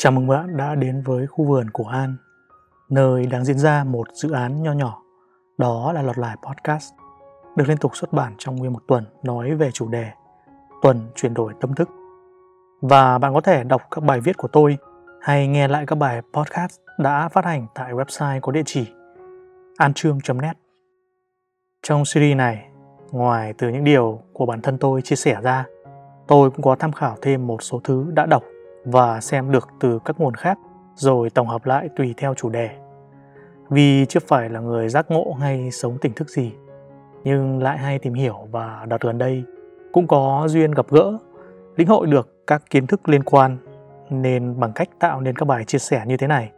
Chào mừng bạn đã đến với khu vườn của An, nơi đang diễn ra một dự án nho nhỏ. Đó là Lọt Lại Podcast, được liên tục xuất bản trong nguyên một tuần nói về chủ đề Tuần chuyển đổi tâm thức. Và bạn có thể đọc các bài viết của tôi hay nghe lại các bài podcast đã phát hành tại website có địa chỉ antrương.net. Trong series này, ngoài từ những điều của bản thân tôi chia sẻ ra, tôi cũng có tham khảo thêm một số thứ đã đọc và xem được từ các nguồn khác rồi tổng hợp lại tùy theo chủ đề. Vì chưa phải là người giác ngộ hay sống tỉnh thức gì, nhưng lại hay tìm hiểu và đợt gần đây cũng có duyên gặp gỡ, lĩnh hội được các kiến thức liên quan nên bằng cách tạo nên các bài chia sẻ như thế này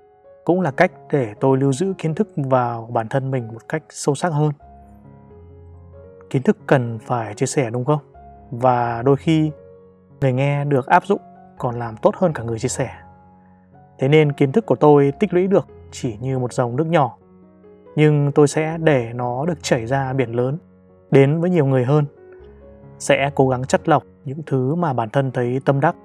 cũng là cách để tôi lưu giữ kiến thức vào bản thân mình một cách sâu sắc hơn. Kiến thức cần phải chia sẻ đúng không? Và đôi khi người nghe được áp dụng còn làm tốt hơn cả người chia sẻ. Thế nên kiến thức của tôi tích lũy được chỉ như một dòng nước nhỏ, nhưng tôi sẽ để nó được chảy ra biển lớn, đến với nhiều người hơn. Sẽ cố gắng chất lọc những thứ mà bản thân thấy tâm đắc,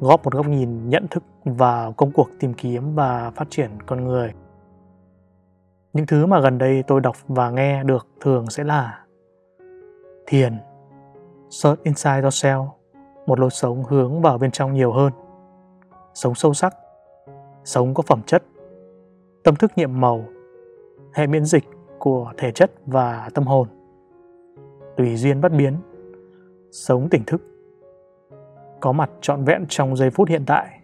góp một góc nhìn nhận thức vào công cuộc tìm kiếm và phát triển con người. Những thứ mà gần đây tôi đọc và nghe được thường sẽ là thiền, search inside yourself, một lối sống hướng vào bên trong nhiều hơn. Sống sâu sắc. Sống có phẩm chất. Tâm thức nhiệm màu. Hệ miễn dịch của thể chất và tâm hồn. Tùy duyên bất biến. Sống tỉnh thức. Có mặt trọn vẹn trong giây phút hiện tại.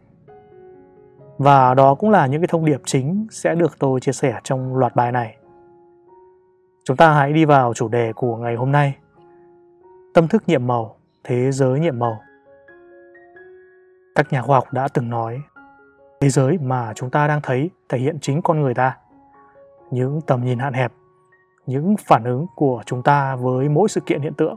Và đó cũng là những cái thông điệp chính sẽ được tôi chia sẻ trong loạt bài này. Chúng ta hãy đi vào chủ đề của ngày hôm nay. Tâm thức nhiệm màu, thế giới nhiệm màu các nhà khoa học đã từng nói. Thế giới mà chúng ta đang thấy thể hiện chính con người ta. Những tầm nhìn hạn hẹp, những phản ứng của chúng ta với mỗi sự kiện hiện tượng.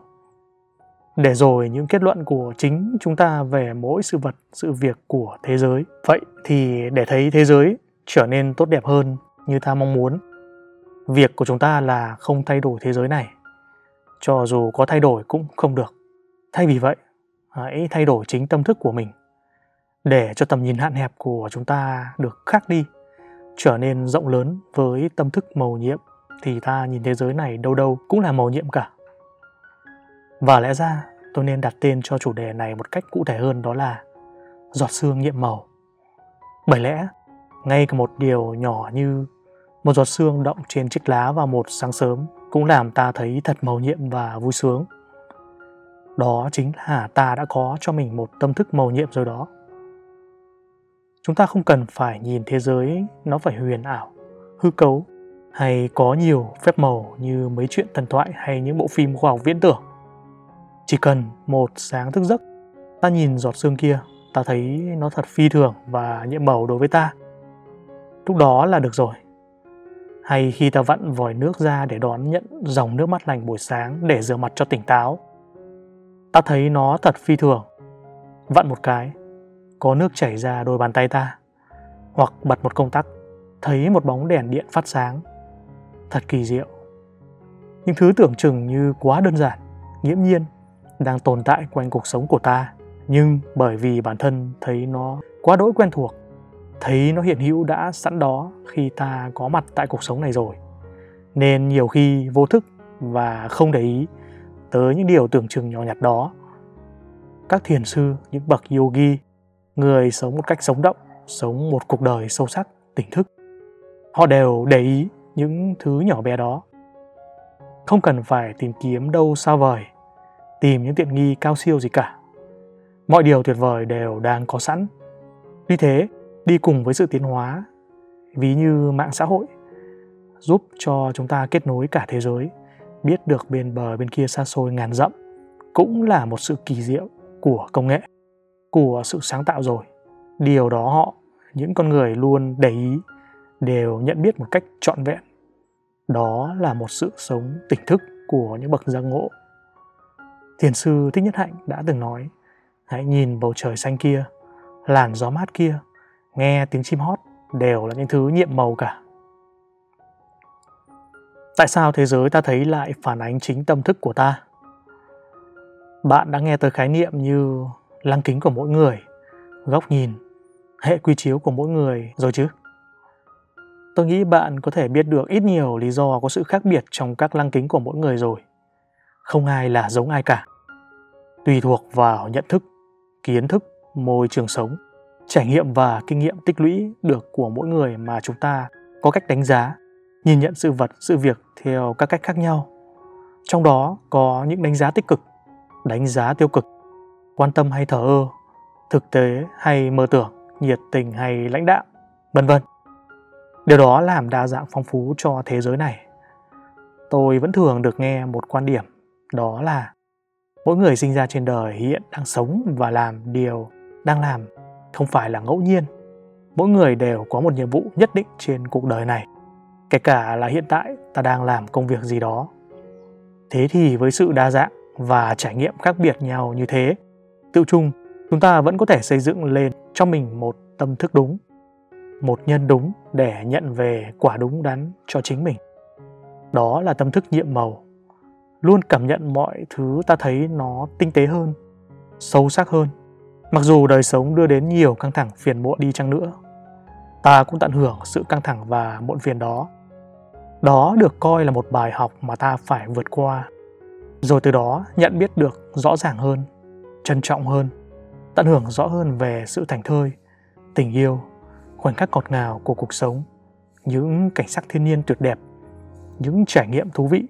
Để rồi những kết luận của chính chúng ta về mỗi sự vật, sự việc của thế giới. Vậy thì để thấy thế giới trở nên tốt đẹp hơn như ta mong muốn, việc của chúng ta là không thay đổi thế giới này. Cho dù có thay đổi cũng không được. Thay vì vậy, hãy thay đổi chính tâm thức của mình để cho tầm nhìn hạn hẹp của chúng ta được khác đi, trở nên rộng lớn với tâm thức màu nhiệm, thì ta nhìn thế giới này đâu đâu cũng là màu nhiệm cả. Và lẽ ra, tôi nên đặt tên cho chủ đề này một cách cụ thể hơn, đó là giọt sương nhiệm màu. Bởi lẽ, ngay cả một điều nhỏ như một giọt sương động trên chiếc lá vào một sáng sớm cũng làm ta thấy thật màu nhiệm và vui sướng. Đó chính là ta đã có cho mình một tâm thức màu nhiệm rồi đó chúng ta không cần phải nhìn thế giới, nó phải huyền ảo, hư cấu, hay có nhiều phép màu như mấy chuyện thần thoại hay những bộ phim khoa học viễn tưởng. Chỉ cần một sáng thức giấc, ta nhìn giọt sương kia, ta thấy nó thật phi thường và nhiệm màu đối với ta. Lúc đó là được rồi. Hay khi ta vặn vòi nước ra để đón nhận dòng nước mắt lành buổi sáng để rửa mặt cho tỉnh táo, ta thấy nó thật phi thường. Vặn một cái có nước chảy ra đôi bàn tay ta. Hoặc bật một công tắc, thấy một bóng đèn điện phát sáng. Thật kỳ diệu. Những thứ tưởng chừng như quá đơn giản, nghiễm nhiên, đang tồn tại quanh cuộc sống của ta. Nhưng bởi vì bản thân thấy nó quá đỗi quen thuộc, thấy nó hiện hữu đã sẵn đó khi ta có mặt tại cuộc sống này rồi. Nên nhiều khi vô thức và không để ý tới những điều tưởng chừng nhỏ nhặt đó. Các thiền sư, những bậc yogi người sống một cách sống động, sống một cuộc đời sâu sắc, tỉnh thức. Họ đều để ý những thứ nhỏ bé đó. Không cần phải tìm kiếm đâu xa vời, tìm những tiện nghi cao siêu gì cả. Mọi điều tuyệt vời đều đang có sẵn. Vì thế, đi cùng với sự tiến hóa, ví như mạng xã hội, giúp cho chúng ta kết nối cả thế giới, biết được bên bờ bên kia xa xôi ngàn dặm, cũng là một sự kỳ diệu của công nghệ của sự sáng tạo rồi. Điều đó họ, những con người luôn để ý, đều nhận biết một cách trọn vẹn. Đó là một sự sống tỉnh thức của những bậc giác ngộ. Thiền sư thích nhất hạnh đã từng nói, hãy nhìn bầu trời xanh kia, làn gió mát kia, nghe tiếng chim hót đều là những thứ nhiệm màu cả. Tại sao thế giới ta thấy lại phản ánh chính tâm thức của ta? Bạn đã nghe tới khái niệm như lăng kính của mỗi người, góc nhìn, hệ quy chiếu của mỗi người rồi chứ? Tôi nghĩ bạn có thể biết được ít nhiều lý do có sự khác biệt trong các lăng kính của mỗi người rồi. Không ai là giống ai cả. Tùy thuộc vào nhận thức, kiến thức, môi trường sống, trải nghiệm và kinh nghiệm tích lũy được của mỗi người mà chúng ta có cách đánh giá, nhìn nhận sự vật, sự việc theo các cách khác nhau. Trong đó có những đánh giá tích cực, đánh giá tiêu cực quan tâm hay thờ ơ, thực tế hay mơ tưởng, nhiệt tình hay lãnh đạo vân vân. Điều đó làm đa dạng phong phú cho thế giới này. Tôi vẫn thường được nghe một quan điểm, đó là mỗi người sinh ra trên đời hiện đang sống và làm điều đang làm, không phải là ngẫu nhiên. Mỗi người đều có một nhiệm vụ nhất định trên cuộc đời này, kể cả là hiện tại ta đang làm công việc gì đó. Thế thì với sự đa dạng và trải nghiệm khác biệt nhau như thế tự chung, chúng ta vẫn có thể xây dựng lên cho mình một tâm thức đúng, một nhân đúng để nhận về quả đúng đắn cho chính mình. Đó là tâm thức nhiệm màu. Luôn cảm nhận mọi thứ ta thấy nó tinh tế hơn, sâu sắc hơn. Mặc dù đời sống đưa đến nhiều căng thẳng phiền muộn đi chăng nữa, ta cũng tận hưởng sự căng thẳng và muộn phiền đó. Đó được coi là một bài học mà ta phải vượt qua. Rồi từ đó nhận biết được rõ ràng hơn trân trọng hơn, tận hưởng rõ hơn về sự thành thơi, tình yêu, khoảnh khắc ngọt ngào của cuộc sống, những cảnh sắc thiên nhiên tuyệt đẹp, những trải nghiệm thú vị,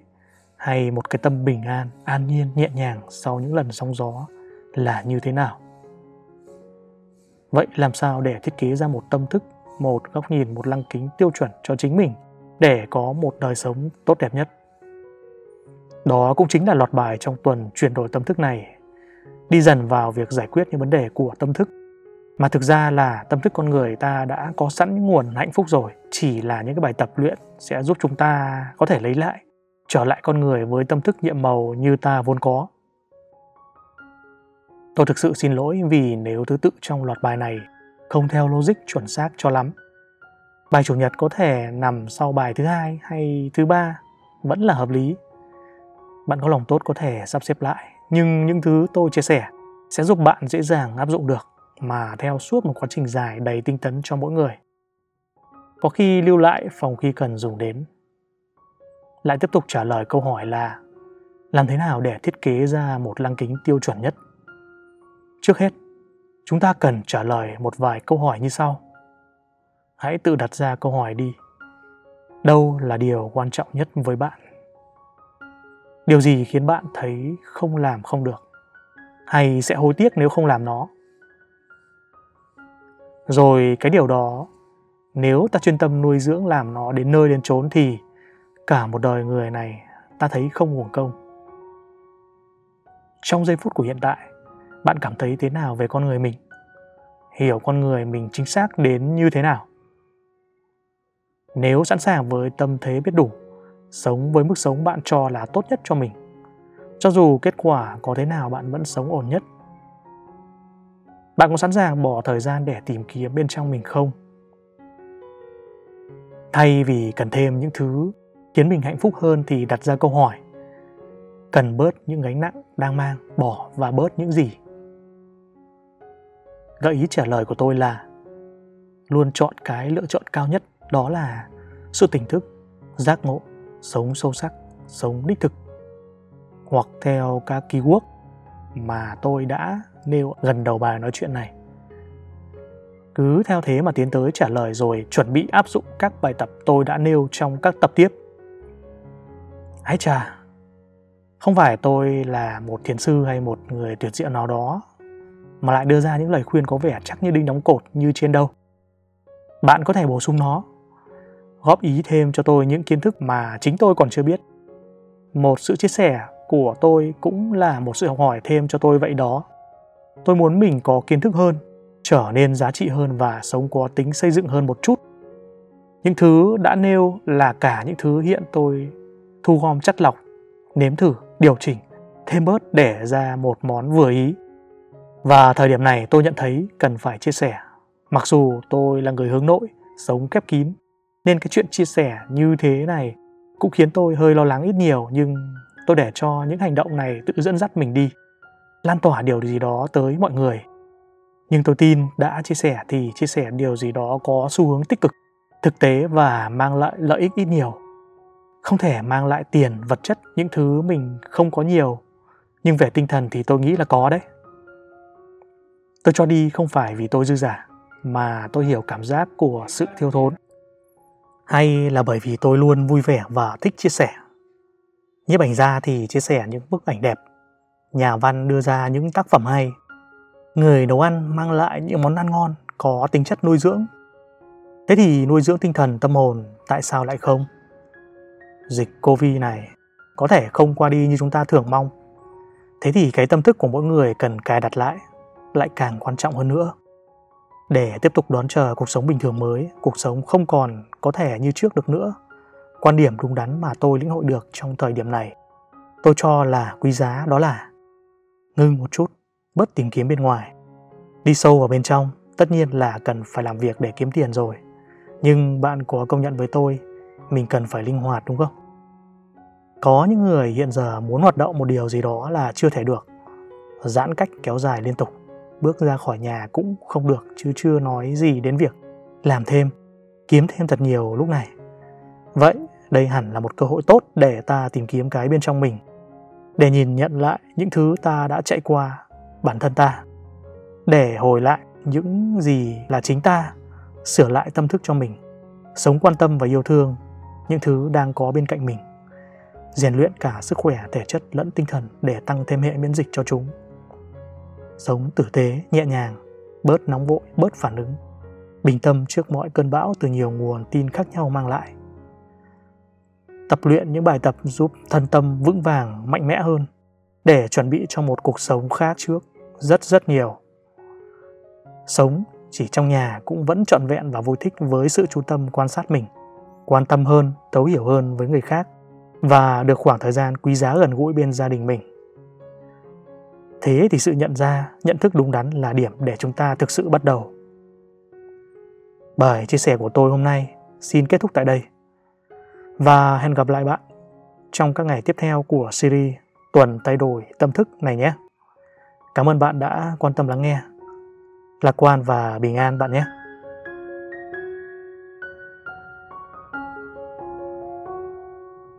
hay một cái tâm bình an an nhiên, nhẹ nhàng sau những lần sóng gió là như thế nào? Vậy làm sao để thiết kế ra một tâm thức, một góc nhìn, một lăng kính tiêu chuẩn cho chính mình để có một đời sống tốt đẹp nhất? Đó cũng chính là loạt bài trong tuần chuyển đổi tâm thức này đi dần vào việc giải quyết những vấn đề của tâm thức. Mà thực ra là tâm thức con người ta đã có sẵn những nguồn hạnh phúc rồi, chỉ là những cái bài tập luyện sẽ giúp chúng ta có thể lấy lại, trở lại con người với tâm thức nhiệm màu như ta vốn có. Tôi thực sự xin lỗi vì nếu thứ tự trong loạt bài này không theo logic chuẩn xác cho lắm. Bài chủ nhật có thể nằm sau bài thứ hai hay thứ ba, vẫn là hợp lý. Bạn có lòng tốt có thể sắp xếp lại nhưng những thứ tôi chia sẻ sẽ giúp bạn dễ dàng áp dụng được mà theo suốt một quá trình dài đầy tinh tấn cho mỗi người. Có khi lưu lại phòng khi cần dùng đến. Lại tiếp tục trả lời câu hỏi là, làm thế nào để thiết kế ra một lăng kính tiêu chuẩn nhất? Trước hết, chúng ta cần trả lời một vài câu hỏi như sau. Hãy tự đặt ra câu hỏi đi. Đâu là điều quan trọng nhất với bạn? Điều gì khiến bạn thấy không làm không được? Hay sẽ hối tiếc nếu không làm nó? Rồi cái điều đó, nếu ta chuyên tâm nuôi dưỡng làm nó đến nơi đến chốn thì cả một đời người này ta thấy không uổng công trong giây phút của hiện tại, bạn cảm thấy thế nào về con người mình? Hiểu con người mình chính xác đến như thế nào? Nếu sẵn sàng với tâm thế biết đủ sống với mức sống bạn cho là tốt nhất cho mình. Cho dù kết quả có thế nào bạn vẫn sống ổn nhất. Bạn có sẵn sàng bỏ thời gian để tìm kiếm bên trong mình không? Thay vì cần thêm những thứ khiến mình hạnh phúc hơn thì đặt ra câu hỏi, cần bớt những gánh nặng đang mang, bỏ và bớt những gì? Gợi ý trả lời của tôi là, luôn chọn cái lựa chọn cao nhất, đó là sự tỉnh thức, giác ngộ sống sâu sắc, sống đích thực. Hoặc theo các keyword mà tôi đã nêu gần đầu bài nói chuyện này. Cứ theo thế mà tiến tới trả lời rồi chuẩn bị áp dụng các bài tập tôi đã nêu trong các tập tiếp. Ái chà, không phải tôi là một thiền sư hay một người tuyệt diệu nào đó, mà lại đưa ra những lời khuyên có vẻ chắc như đinh đóng cột như trên đâu. Bạn có thể bổ sung nó góp ý thêm cho tôi những kiến thức mà chính tôi còn chưa biết. Một sự chia sẻ của tôi cũng là một sự học hỏi thêm cho tôi vậy đó. Tôi muốn mình có kiến thức hơn, trở nên giá trị hơn và sống có tính xây dựng hơn một chút. Những thứ đã nêu là cả những thứ hiện tôi thu gom chất lọc, nếm thử, điều chỉnh, thêm bớt để ra một món vừa ý. Và thời điểm này tôi nhận thấy cần phải chia sẻ, mặc dù tôi là người hướng nội, sống khép kín nên cái chuyện chia sẻ như thế này cũng khiến tôi hơi lo lắng ít nhiều, nhưng tôi để cho những hành động này tự dẫn dắt mình đi, lan tỏa điều gì đó tới mọi người. Nhưng tôi tin đã chia sẻ thì chia sẻ điều gì đó có xu hướng tích cực, thực tế và mang lại lợi ích ít nhiều. Không thể mang lại tiền, vật chất, những thứ mình không có nhiều, nhưng về tinh thần thì tôi nghĩ là có đấy. Tôi cho đi không phải vì tôi dư giả mà tôi hiểu cảm giác của sự thiếu thốn hay là bởi vì tôi luôn vui vẻ và thích chia sẻ? Nhiếp ảnh gia thì chia sẻ những bức ảnh đẹp. Nhà văn đưa ra những tác phẩm hay. Người nấu ăn mang lại những món ăn ngon, có tính chất nuôi dưỡng. Thế thì nuôi dưỡng tinh thần, tâm hồn tại sao lại không? Dịch covid này có thể không qua đi như chúng ta thường mong. Thế thì cái tâm thức của mỗi người cần cài đặt lại lại càng quan trọng hơn nữa để tiếp tục đón chờ cuộc sống bình thường mới, cuộc sống không còn có thể như trước được nữa. Quan điểm đúng đắn mà tôi lĩnh hội được trong thời điểm này. Tôi cho là quý giá đó là ngưng một chút, bớt tìm kiếm bên ngoài. Đi sâu vào bên trong, tất nhiên là cần phải làm việc để kiếm tiền rồi. Nhưng bạn có công nhận với tôi, mình cần phải linh hoạt đúng không? Có những người hiện giờ muốn hoạt động một điều gì đó là chưa thể được. Giãn cách kéo dài liên tục bước ra khỏi nhà cũng không được chứ chưa nói gì đến việc làm thêm, kiếm thêm thật nhiều lúc này. Vậy đây hẳn là một cơ hội tốt để ta tìm kiếm cái bên trong mình, để nhìn nhận lại những thứ ta đã chạy qua, bản thân ta, để hồi lại những gì là chính ta, sửa lại tâm thức cho mình, sống quan tâm và yêu thương những thứ đang có bên cạnh mình, rèn luyện cả sức khỏe, thể chất lẫn tinh thần để tăng thêm hệ miễn dịch cho chúng sống tử tế, nhẹ nhàng, bớt nóng vội, bớt phản ứng. Bình tâm trước mọi cơn bão từ nhiều nguồn tin khác nhau mang lại. Tập luyện những bài tập giúp thân tâm vững vàng, mạnh mẽ hơn, để chuẩn bị cho một cuộc sống khác trước, rất rất nhiều. Sống chỉ trong nhà cũng vẫn trọn vẹn và vui thích với sự chú tâm quan sát mình, quan tâm hơn, thấu hiểu hơn với người khác và được khoảng thời gian quý giá gần gũi bên gia đình mình thế thì sự nhận ra, nhận thức đúng đắn là điểm để chúng ta thực sự bắt đầu. Bài chia sẻ của tôi hôm nay xin kết thúc tại đây. Và hẹn gặp lại bạn trong các ngày tiếp theo của series tuần thay đổi tâm thức này nhé. Cảm ơn bạn đã quan tâm lắng nghe. Lạc quan và bình an bạn nhé.